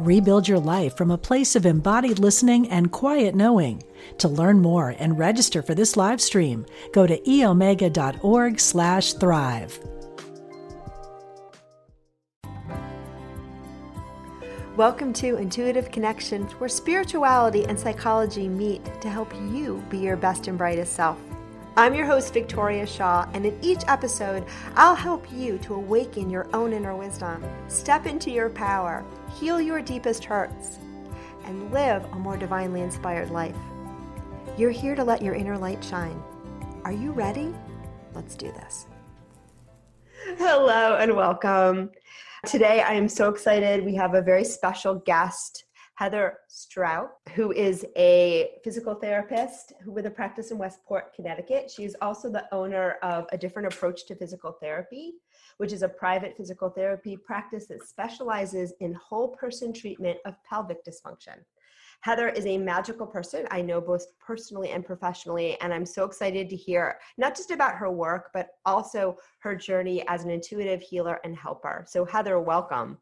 Rebuild your life from a place of embodied listening and quiet knowing. To learn more and register for this live stream, go to eomega.org/thrive. Welcome to Intuitive Connections, where spirituality and psychology meet to help you be your best and brightest self. I'm your host, Victoria Shaw, and in each episode, I'll help you to awaken your own inner wisdom, step into your power, heal your deepest hurts, and live a more divinely inspired life. You're here to let your inner light shine. Are you ready? Let's do this. Hello and welcome. Today, I am so excited. We have a very special guest, Heather Strout, who is a physical therapist with a practice in Westport, Connecticut. She's also the owner of a different approach to physical therapy, which is a private physical therapy practice that specializes in whole person treatment of pelvic dysfunction. Heather is a magical person I know both personally and professionally, and I'm so excited to hear not just about her work, but also her journey as an intuitive healer and helper. So, Heather, welcome.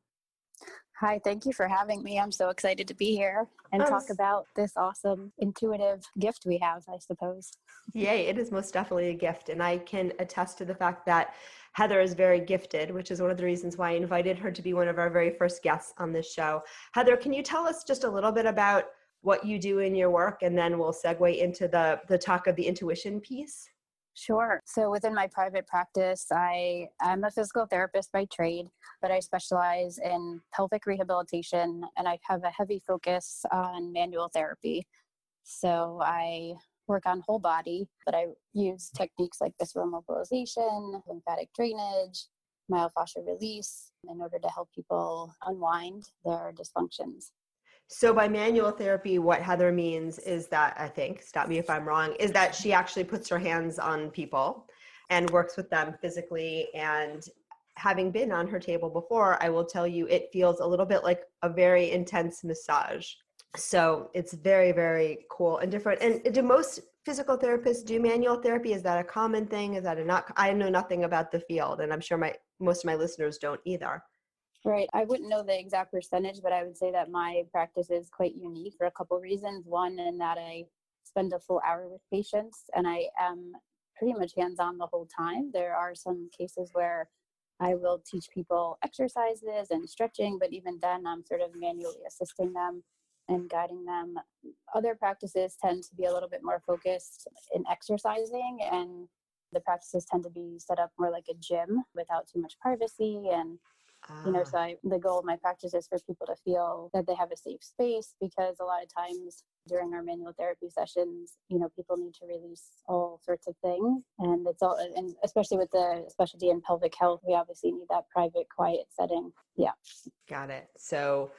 Hi, thank you for having me. I'm so excited to be here and talk about this awesome intuitive gift we have, I suppose. Yay, it is most definitely a gift. And I can attest to the fact that Heather is very gifted, which is one of the reasons why I invited her to be one of our very first guests on this show. Heather, can you tell us just a little bit about what you do in your work and then we'll segue into the the talk of the intuition piece? Sure. So within my private practice, I am a physical therapist by trade, but I specialize in pelvic rehabilitation and I have a heavy focus on manual therapy. So I work on whole body, but I use techniques like visceral mobilization, lymphatic drainage, myofascial release in order to help people unwind their dysfunctions. So by manual therapy, what Heather means is that I think, stop me if I'm wrong, is that she actually puts her hands on people and works with them physically. And having been on her table before, I will tell you it feels a little bit like a very intense massage. So it's very, very cool and different. And do most physical therapists do manual therapy? Is that a common thing? Is that a not? I know nothing about the field, and I'm sure my most of my listeners don't either. Right. I wouldn't know the exact percentage, but I would say that my practice is quite unique for a couple reasons. One, in that I spend a full hour with patients and I am pretty much hands on the whole time. There are some cases where I will teach people exercises and stretching, but even then, I'm sort of manually assisting them and guiding them. Other practices tend to be a little bit more focused in exercising, and the practices tend to be set up more like a gym without too much privacy and you know, ah. so I, the goal of my practice is for people to feel that they have a safe space because a lot of times during our manual therapy sessions, you know, people need to release all sorts of things. And it's all, and especially with the specialty in pelvic health, we obviously need that private, quiet setting. Yeah. Got it. So,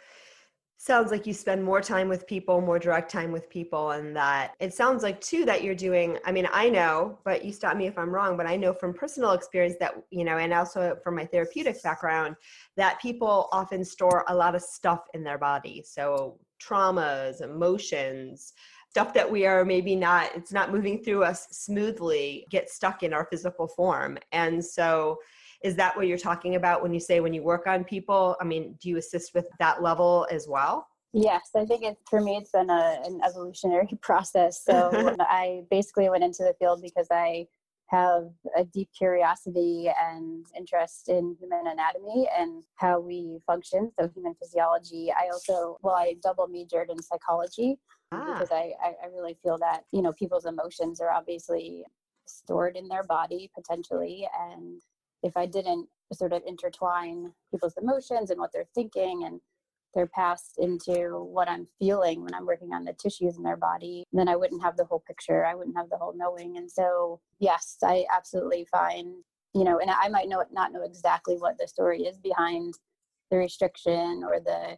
sounds like you spend more time with people more direct time with people and that it sounds like too that you're doing i mean i know but you stop me if i'm wrong but i know from personal experience that you know and also from my therapeutic background that people often store a lot of stuff in their body. So traumas emotions stuff that we are maybe not it's not moving through us smoothly get stuck in our physical form. And so is that what you're talking about when you say when you work on people? I mean, do you assist with that level as well? Yes, I think it, for me it's been a, an evolutionary process. So I basically went into the field because I have a deep curiosity and interest in human anatomy and how we function, so human physiology. I also, well, I double majored in psychology ah. because I, I really feel that, you know, people's emotions are obviously stored in their body potentially and if I didn't sort of intertwine people's emotions and what they're thinking and their past into what I'm feeling when I'm working on the tissues in their body, then I wouldn't have the whole picture. I wouldn't have the whole knowing. And so, yes, I absolutely find, you know, and I might know not know exactly what the story is behind the restriction or the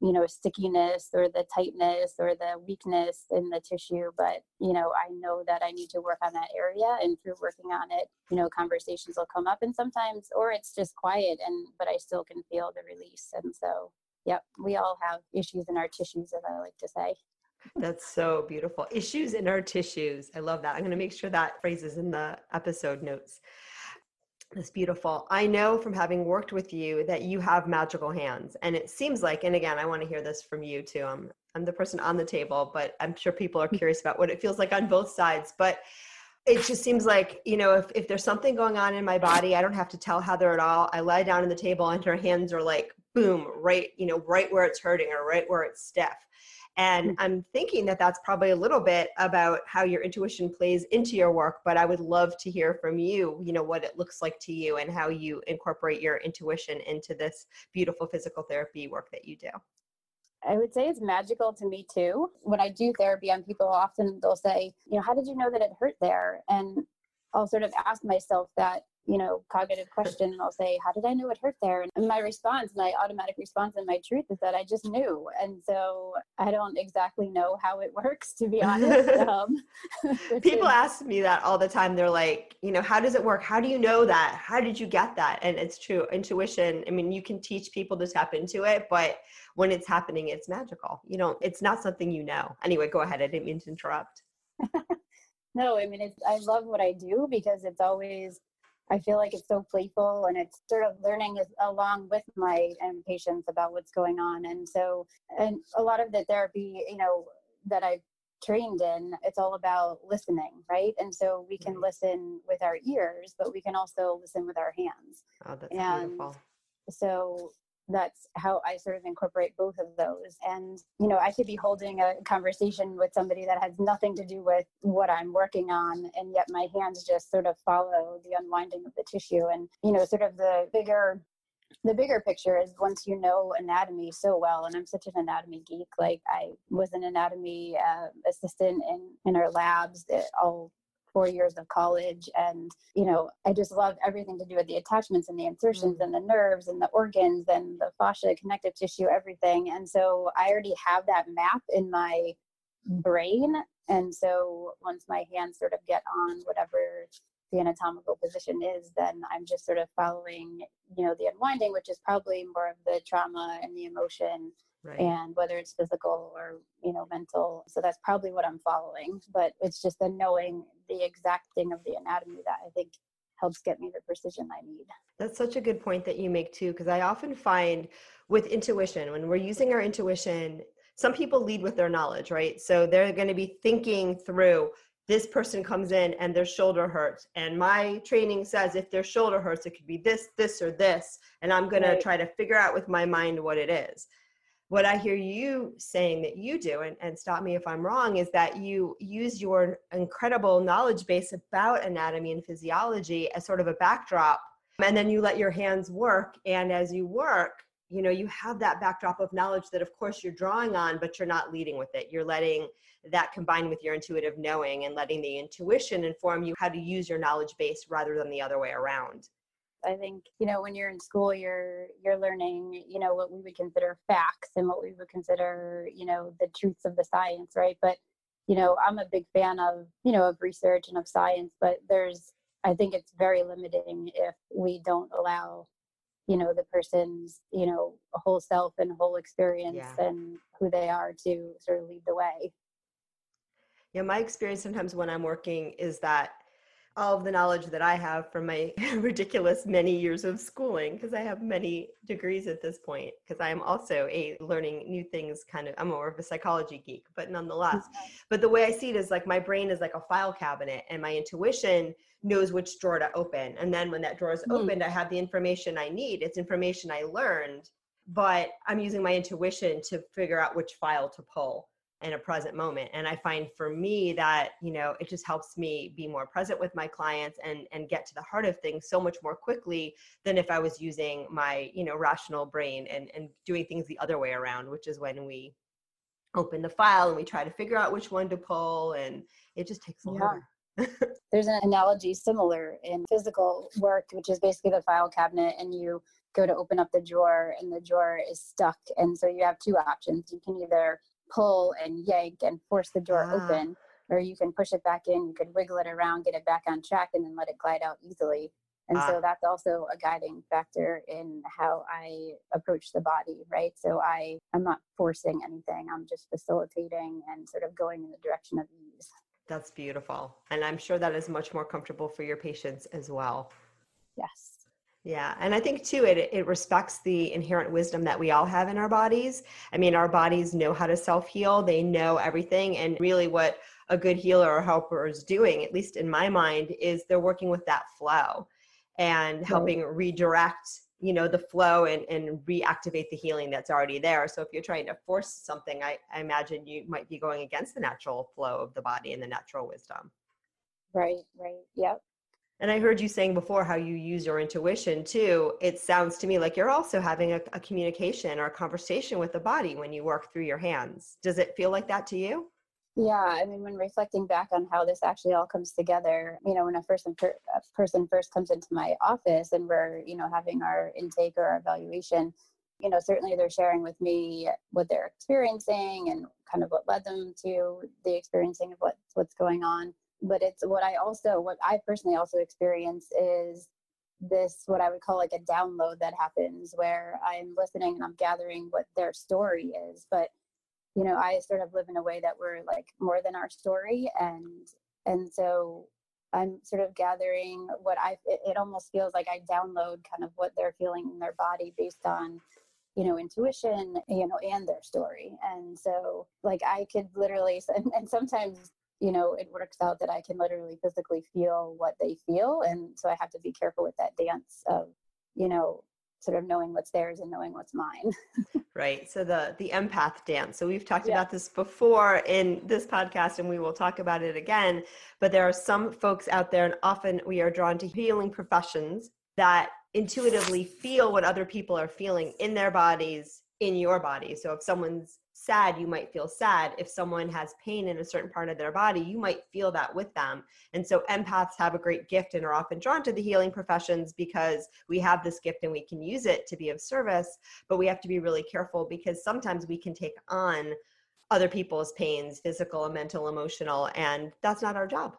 you know stickiness or the tightness or the weakness in the tissue but you know i know that i need to work on that area and through working on it you know conversations will come up and sometimes or it's just quiet and but i still can feel the release and so yep we all have issues in our tissues as i like to say. That's so beautiful. Issues in our tissues. I love that. I'm going to make sure that phrase is in the episode notes that's beautiful. I know from having worked with you that you have magical hands. And it seems like, and again, I want to hear this from you too. I'm, I'm the person on the table, but I'm sure people are mm. curious about what it feels like on both sides. But it just seems like, you know, if, if there's something going on in my body, I don't have to tell Heather at all. I lie down on the table and her hands are like, boom, right, you know, right where it's hurting or right where it's stiff. And mm. I'm thinking that that's probably a little bit about how your intuition plays into your work, but I would love to hear from you, you know, what it looks like to you and how you incorporate your intuition into this beautiful physical therapy work that you do. I would say it's magical to me too. When I do therapy on people, often they'll say, you know, how did you know that it hurt there? And I'll sort of ask myself that you know, cognitive question and I'll say, How did I know it hurt there? And my response, my automatic response and my truth is that I just knew. And so I don't exactly know how it works, to be honest. Um, People is, ask me that all the time. They're like, you know, how does it work? How do you know that? How did you get that? And it's true. Intuition, I mean, you can teach people to tap into it, but when it's happening, it's magical. You know, it's not something you know. Anyway, go ahead. I didn't mean to interrupt. no, I mean, it's, I love what I do because it's always I feel like it's so playful and it's sort of learning along with my um, patients about what's going on. And so, and a lot of the therapy, you know, that I've trained in, it's all about listening, right? And so we can listen with our ears, but we can also listen with our hands. Oh, that's and beautiful. So that's how I sort of incorporate both of those. And, you know, I could be holding a conversation with somebody that has nothing to do with what I'm working on, and yet my hands just sort of follow the unwinding of the tissue. And, you know, sort of the bigger the bigger picture is once you know anatomy so well and i'm such an anatomy geek like i was an anatomy uh, assistant in in our labs all four years of college and you know i just love everything to do with the attachments and the insertions mm. and the nerves and the organs and the fascia connective tissue everything and so i already have that map in my brain and so once my hands sort of get on whatever the anatomical position is then i'm just sort of following you know the unwinding which is probably more of the trauma and the emotion Right. and whether it's physical or you know mental so that's probably what i'm following but it's just the knowing the exact thing of the anatomy that i think helps get me the precision i need that's such a good point that you make too because i often find with intuition when we're using our intuition some people lead with their knowledge right so they're going to be thinking through this person comes in and their shoulder hurts and my training says if their shoulder hurts it could be this this or this and i'm going right. to try to figure out with my mind what it is what I hear you saying that you do, and, and stop me if I'm wrong, is that you use your incredible knowledge base about anatomy and physiology as sort of a backdrop. And then you let your hands work. And as you work, you know, you have that backdrop of knowledge that, of course, you're drawing on, but you're not leading with it. You're letting that combine with your intuitive knowing and letting the intuition inform you how to use your knowledge base rather than the other way around. I think, you know, when you're in school, you're you're learning, you know, what we would consider facts and what we would consider, you know, the truths of the science, right? But, you know, I'm a big fan of, you know, of research and of science, but there's I think it's very limiting if we don't allow, you know, the person's, you know, whole self and whole experience yeah. and who they are to sort of lead the way. Yeah, my experience sometimes when I'm working is that all of the knowledge that I have from my ridiculous many years of schooling, because I have many degrees at this point, because I am also a learning new things kind of, I'm more of a psychology geek, but nonetheless. But the way I see it is like my brain is like a file cabinet and my intuition knows which drawer to open. And then when that drawer is mm. opened, I have the information I need. It's information I learned, but I'm using my intuition to figure out which file to pull in a present moment and i find for me that you know it just helps me be more present with my clients and and get to the heart of things so much more quickly than if i was using my you know rational brain and and doing things the other way around which is when we open the file and we try to figure out which one to pull and it just takes longer There's an analogy similar in physical work, which is basically the file cabinet, and you go to open up the drawer, and the drawer is stuck. And so you have two options. You can either pull and yank and force the door open, or you can push it back in. You could wiggle it around, get it back on track, and then let it glide out easily. And ah. so that's also a guiding factor in how I approach the body, right? So I, I'm not forcing anything. I'm just facilitating and sort of going in the direction of ease. That's beautiful. And I'm sure that is much more comfortable for your patients as well. Yes. Yeah. And I think too, it, it respects the inherent wisdom that we all have in our bodies. I mean, our bodies know how to self heal, they know everything. And really, what a good healer or helper is doing, at least in my mind, is they're working with that flow and helping right. redirect you know the flow and, and reactivate the healing that's already there so if you're trying to force something I, I imagine you might be going against the natural flow of the body and the natural wisdom right right yep and I heard you saying before how you use your intuition too. It sounds to me like you're also having a, a, communication or a conversation with the body when you work through your hands. Does it feel like that to you? Yeah, I mean, when reflecting back on how this actually all comes together, you know, when a person per, a person first comes into my office and we're, you know, having our intake or our evaluation, you know, certainly they're sharing with me what they're experiencing and kind of what led them to the experiencing of what what's going on. But it's what I also, what I personally also experience is this what I would call like a download that happens where I'm listening and I'm gathering what their story is, but you know i sort of live in a way that we're like more than our story and and so i'm sort of gathering what i it, it almost feels like i download kind of what they're feeling in their body based on you know intuition you know and their story and so like i could literally and, and sometimes you know it works out that i can literally physically feel what they feel and so i have to be careful with that dance of you know sort of knowing what's theirs and knowing what's mine. right. So the the empath dance. So we've talked yeah. about this before in this podcast and we will talk about it again, but there are some folks out there and often we are drawn to healing professions that intuitively feel what other people are feeling in their bodies in your body. So if someone's sad, you might feel sad. If someone has pain in a certain part of their body, you might feel that with them. And so empaths have a great gift and are often drawn to the healing professions because we have this gift and we can use it to be of service. But we have to be really careful because sometimes we can take on other people's pains, physical and mental, emotional, and that's not our job.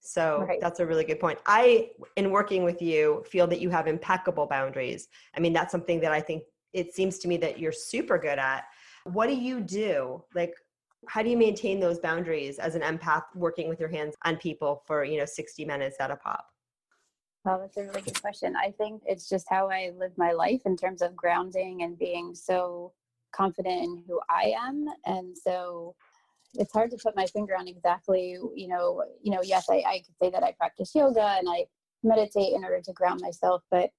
So right. that's a really good point. I, in working with you, feel that you have impeccable boundaries. I mean, that's something that I think it seems to me that you're super good at what do you do? Like, how do you maintain those boundaries as an empath working with your hands on people for, you know, 60 minutes at a pop? Well, that's a really good question. I think it's just how I live my life in terms of grounding and being so confident in who I am. And so it's hard to put my finger on exactly, you know, you know, yes, I, I could say that I practice yoga and I meditate in order to ground myself, but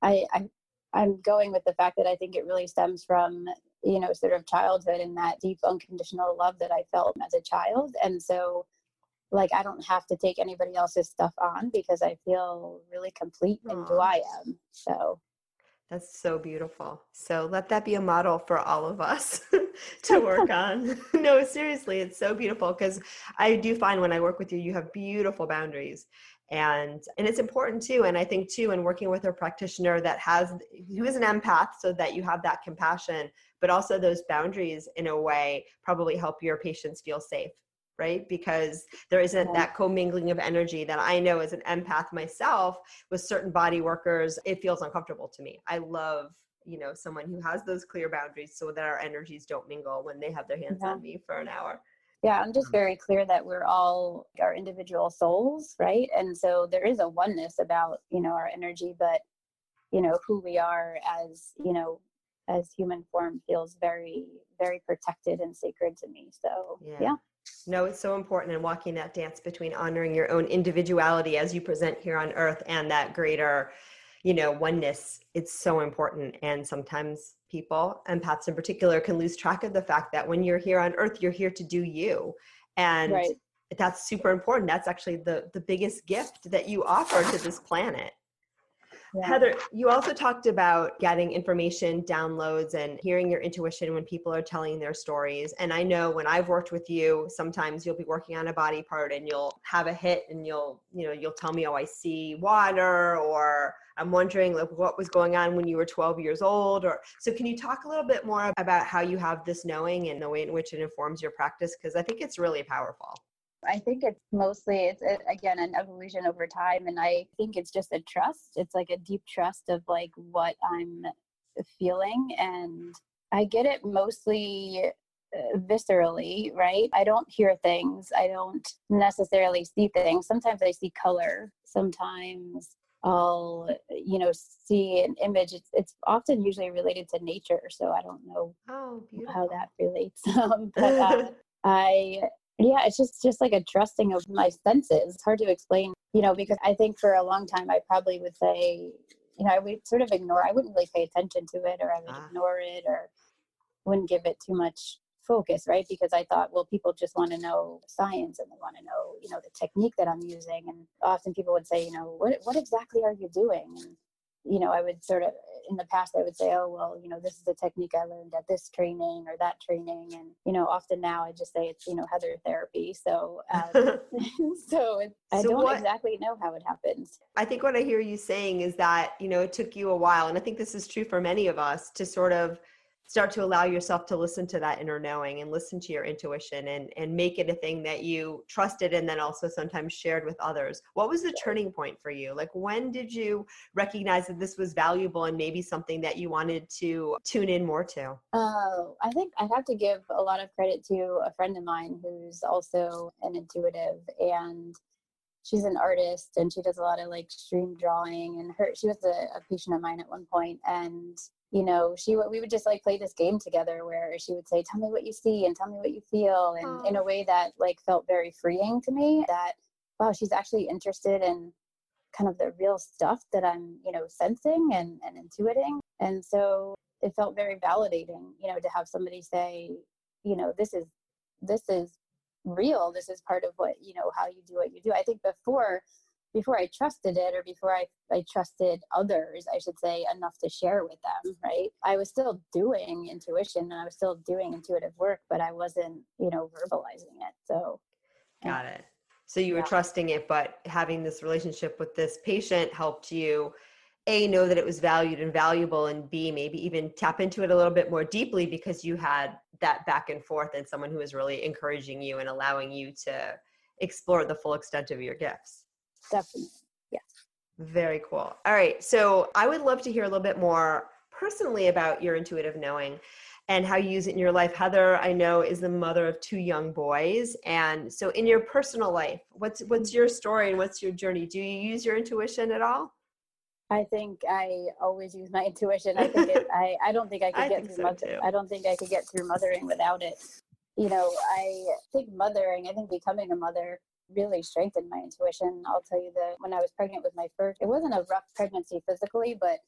I, I I'm going with the fact that I think it really stems from you know, sort of childhood and that deep unconditional love that I felt as a child. And so, like, I don't have to take anybody else's stuff on because I feel really complete in who I am. So, that's so beautiful. So let that be a model for all of us to work on. no, seriously, it's so beautiful because I do find when I work with you, you have beautiful boundaries and and it's important too and i think too in working with a practitioner that has who is an empath so that you have that compassion but also those boundaries in a way probably help your patients feel safe right? Because there isn't that commingling of energy that i know as an empath myself with certain body workers it feels uncomfortable to me. I love you know someone who has those clear boundaries so that our energies don't mingle when they have their hands yeah. on me for an hour yeah, I'm just mm-hmm. very clear that we're all our individual souls, right? And so there is a oneness about, you know, our energy, but you know, who we are as, you know, as human form feels very very protected and sacred to me. So, yeah. yeah. No, it's so important in walking that dance between honoring your own individuality as you present here on earth and that greater, you know, oneness. It's so important and sometimes people, empaths in particular, can lose track of the fact that when you're here on earth, you're here to do you. And right. that's super important. That's actually the, the biggest gift that you offer to this planet. Yeah. Heather, you also talked about getting information, downloads, and hearing your intuition when people are telling their stories. And I know when I've worked with you, sometimes you'll be working on a body part and you'll have a hit and you'll, you know, you'll tell me, oh, I see water or I'm wondering like what was going on when you were 12 years old or so can you talk a little bit more about how you have this knowing and the way in which it informs your practice because I think it's really powerful. I think it's mostly it's it, again an evolution over time, and I think it's just a trust. It's like a deep trust of like what I'm feeling, and I get it mostly uh, viscerally, right? I don't hear things. I don't necessarily see things. Sometimes I see color. Sometimes I'll, you know, see an image. It's, it's often usually related to nature, so I don't know oh, how that relates. um, but uh, I yeah it's just just like a trusting of my senses. It's hard to explain you know because i think for a long time i probably would say you know i would sort of ignore i wouldn't really pay attention to it or i would ah. ignore it or wouldn't give it too much focus right? Because i thought well people just want to know science and they want to know you know the technique that i'm using. And often people would say you know what what exactly are you doing? And you know i would sort of in the past I would say, oh, well, you know, this is a technique I learned at this training or that training. And, you know, often now I just say it's, you know, Heather therapy. So, um, so I don't what, exactly know how it happens. I think what I hear you saying is that, you know, it took you a while. And I think this is true for many of us to sort of start to allow yourself to listen to that inner knowing and listen to your intuition and and make it a thing that you trusted and then also sometimes shared with others. What was the turning point for you? Like when did you recognize that this was valuable and maybe something that you wanted to tune in more to? Oh i think i have to give a lot of credit to a friend of mine who's also an intuitive and she's an artist and she does a lot of like stream drawing and her she was a, a patient of mine at one point and you know, she we would just like play this game together where she would say, "Tell me what you see and tell me what you feel," and oh. in a way that like felt very freeing to me. That wow, she's actually interested in kind of the real stuff that I'm, you know, sensing and and intuiting, and so it felt very validating, you know, to have somebody say, you know, this is this is real. This is part of what you know how you do what you do. I think before before I trusted it or before I, I trusted others, I should say, enough to share with them, mm-hmm. right? I was still doing intuition and I was still doing intuitive work, but I wasn't, you know, verbalizing it. So, got it. So you were trusting it, but having this relationship with this patient helped you a know that it was valued and valuable and b maybe even tap into it a little bit more deeply because you had that back and forth and someone who was really encouraging you and allowing you to explore the full extent of your gifts definitely. Yes. Very cool. All right. So I would love to hear a little bit more personally about your intuitive knowing and how you use it in your life. Heather, I know, is the mother of two young boys. And so in your personal life, what's what's your story and what's your journey? Do you use your intuition at all? I think I always use my intuition. I think it, I, I don't think I could I get through so mother, I don't think I could get through mothering without it. You know, I think mothering, I think becoming a mother really strengthened my intuition. I'll tell you that when I was pregnant with my first, it wasn't a rough pregnancy physically, but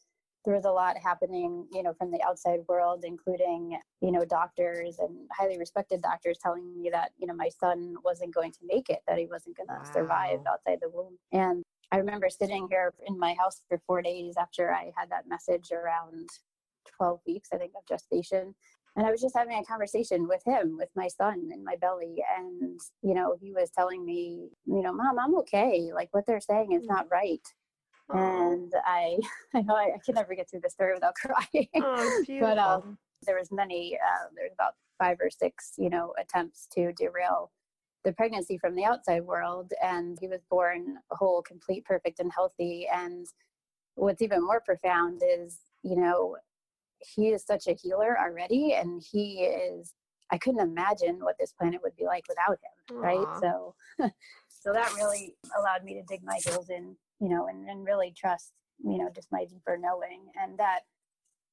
there was a lot happening, you know, from the outside world, including, you know, doctors and highly respected doctors telling me that, you know, my son wasn't going to make it, that he wasn't going to wow. survive outside the womb. And I remember sitting here in my house for four days after I had that message around 12 weeks, I think, of gestation and I was just having a conversation with him, with my son in my belly. And, you know, he was telling me, you know, mom, I'm okay. Like what they're saying is mm. not right. And I, I know I, I, can never get through this story without crying. Oh, but um, there was many, uh, there's about five or six, you know, attempts to derail the pregnancy from the outside world. And he was born whole, complete, perfect, and healthy. And what's even more profound is, you know, he is such a healer already and he is i couldn't imagine what this planet would be like without him Aww. right so so that really allowed me to dig my heels in you know and, and really trust you know just my deeper knowing and that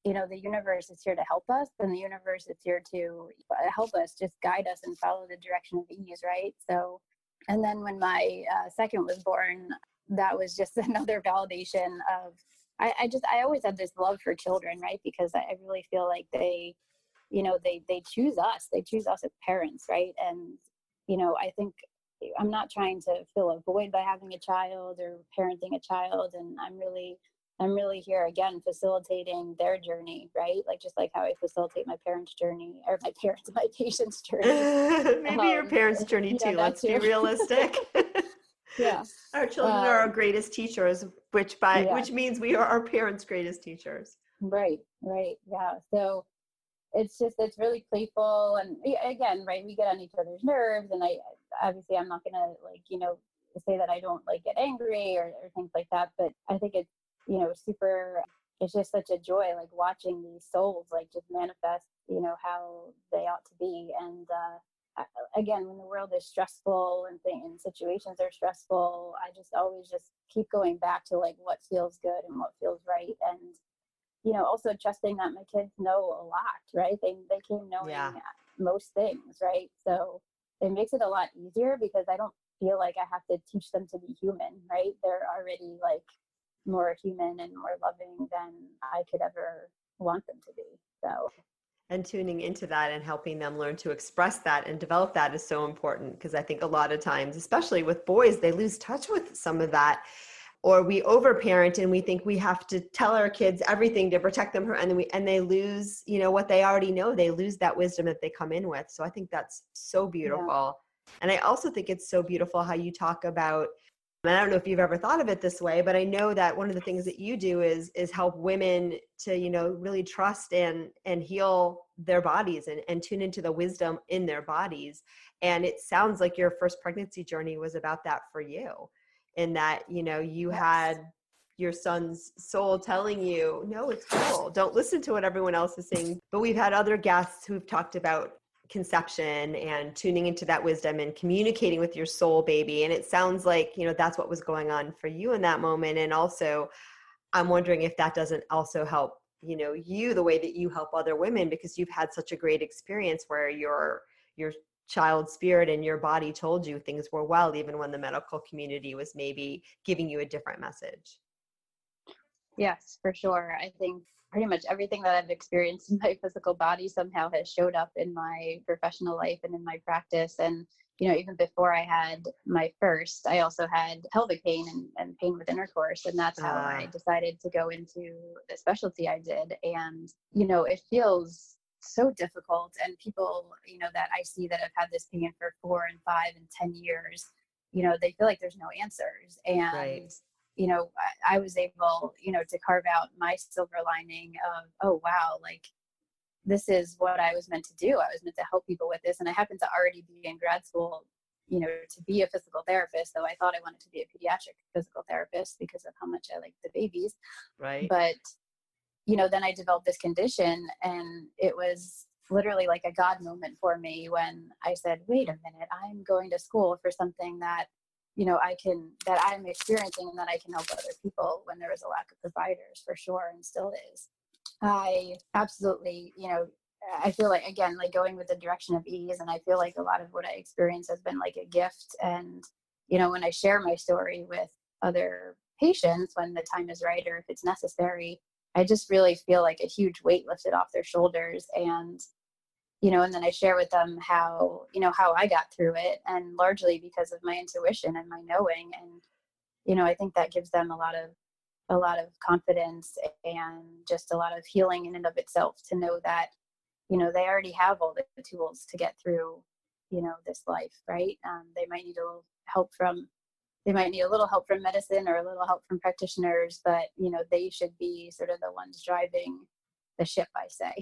you know the universe is here to help us and the universe is here to uh, help us just guide us and follow the direction of ease right so and then when my uh, second was born that was just another validation of I, I just I always have this love for children, right? Because I really feel like they, you know, they they choose us. They choose us as parents, right? And you know, I think I'm not trying to fill a void by having a child or parenting a child, and I'm really I'm really here again facilitating their journey, right? Like just like how I facilitate my parents' journey or my parents, my patient's journey. Maybe um, your parents' journey too. Yeah, Let's too. be realistic. Yeah. Our children um, are our um, greatest teachers, which by yeah. which means we are our parents' greatest teachers. Right, right. Yeah. So it's just it's really playful and again, right, we get on each other's nerves and I obviously I'm not gonna like, you know, say that I don't like get angry or, or things like that, but I think it's you know, super, it's just such a joy, like watching these souls, like just manifest, you know, how they ought to be. And, uh, again, when the world is stressful and things and situations are stressful, I just always just keep going back to like what feels good and what feels right. And, you know, also trusting that my kids know a lot, right? They, they came knowing yeah. most things, right? So it makes it a lot easier because I don't feel like I have to teach them to be human, right? They're already like more human and more loving than I could ever want them to be. So and tuning into that and helping them learn to express that and develop that is so important because I think a lot of times, especially with boys, they lose touch with some of that or we overparent and we think we have to tell our kids everything to protect them and we and they lose you know what they already know they lose that wisdom that they come in with so i think that's so beautiful yeah. and i also think it's so beautiful how you talk about and I don't know if you've ever thought of it this way, but I know that one of the things that you do is is help women to, you know, really trust and and heal their bodies and, and tune into the wisdom in their bodies. And it sounds like your first pregnancy journey was about that for you. In that, you know, you yes. had your son's soul telling you, no, it's cool. Don't listen to what everyone else is saying. But we've had other guests who've talked about conception and tuning into that wisdom and communicating with your soul baby. And it sounds like you know that's what was going on for you in that moment. And also i'm wondering if that doesn't also help you know you the way that you help other women because you've had such a great experience where your your child spirit and your body told you things were well even when the medical community was maybe giving you a different message. Yes for sure. I think pretty much everything that I've experienced in my physical body somehow has showed up in my professional life and in my practice. And, you know, even before I had my first, I also had pelvic pain and, and pain with intercourse. And that's how uh. I ah. decided to go into the specialty I did. And, you know, it feels so difficult. And people, you know, that I see that have had this pain for four and five and 10 years, you know, they feel like there's no answers. And, right you know I, I was able you know to carve out my silver lining of oh wow like this is what I was meant to do. I was meant to help people with this. And I happened to already be in grad school, you know, to be a physical therapist, though I thought I wanted to be a pediatric physical therapist because of how much I like the babies. Right. But, you know, then I developed this condition and it was literally like a God moment for me when I said, wait a minute, I'm going to school for something that you know i can that i'm experiencing and that i can help other people when there is a lack of providers for sure and still is. I absolutely you know i feel like again like going with the direction of ease and i feel like a lot of what i experience has been like a gift. And you know when i share my story with other patients when the time is right or if it's necessary i just really feel like a huge weight lifted off their shoulders. And you know and then i share with them how you know how i got through it and largely because of my intuition and my knowing and you know i think that gives them a lot of a lot of confidence and just a lot of healing in and of itself to know that you know they already have all the tools to get through you know this life right? Um, they might need a little help from they might need a little help from medicine or a little help from practitioners but you know they should be sort of the ones driving the ship i say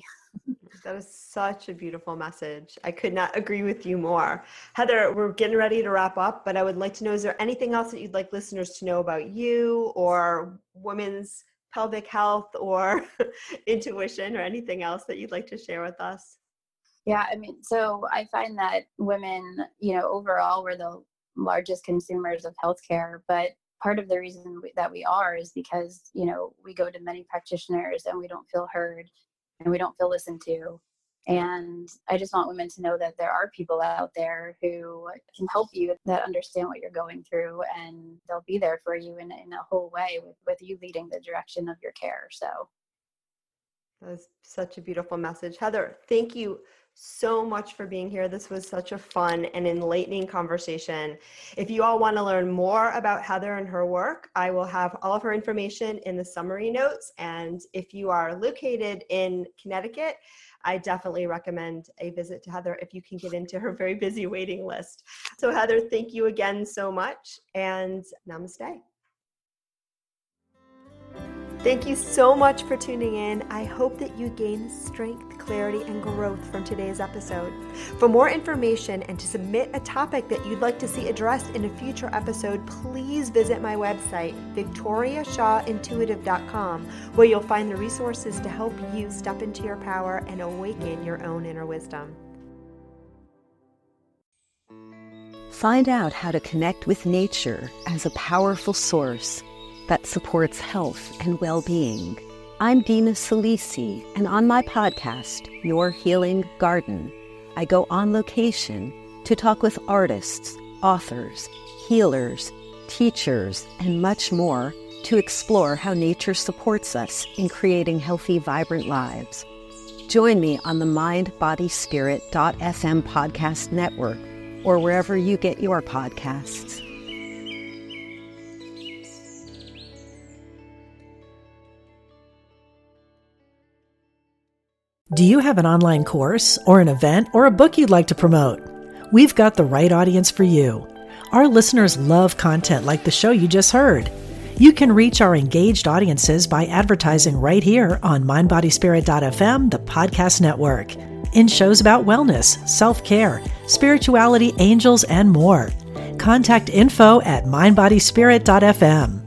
That is such a beautiful message. I could not agree with you more. Heather, we're getting ready to wrap up, but I would like to know is there anything else that you'd like listeners to know about you or women's pelvic health or intuition or anything else that you'd like to share with us? Yeah, I mean, so I find that women, you know, overall, we're the largest consumers of healthcare, but part of the reason that we are is because, you know, we go to many practitioners and we don't feel heard and we don't feel listened to. And I just want women to know that there are people out there who can help you that understand what you're going through and they'll be there for you in, in a whole way with, with you leading the direction of your care. So that was such a beautiful message. Heather, thank you so much for being here. This was such a fun and enlightening conversation. If you all want to learn more about Heather and her work, I will have all of her information in the summary notes. And if you are located in Connecticut, I definitely recommend a visit to Heather if you can get into her very busy waiting list. So, Heather, thank you again so much and namaste. Thank you so much for tuning in. I hope that you gain strength, clarity, and growth from today's episode. For more information and to submit a topic that you'd like to see addressed in a future episode, please visit my website, victoriashawintuitive.com, where you'll find the resources to help you step into your power and awaken your own inner wisdom. Find out how to connect with nature as a powerful source that supports health and well being. I'm Dina Salisi, and on my podcast, Your Healing Garden, I go on location to talk with artists, authors, healers, teachers, and much more to explore how nature supports us in creating healthy, vibrant lives. Join me on the mindbodyspirit.fm podcast network or wherever you get your podcasts. Do you have an online course or an event or a book you'd like to promote? We've got the right audience for you. Our listeners love content like the show you just heard. You can reach our engaged audiences by advertising right here on mindbodyspirit.fm, the podcast network, in shows about wellness, self care, spirituality, angels, and more. Contact info at mindbodyspirit.fm.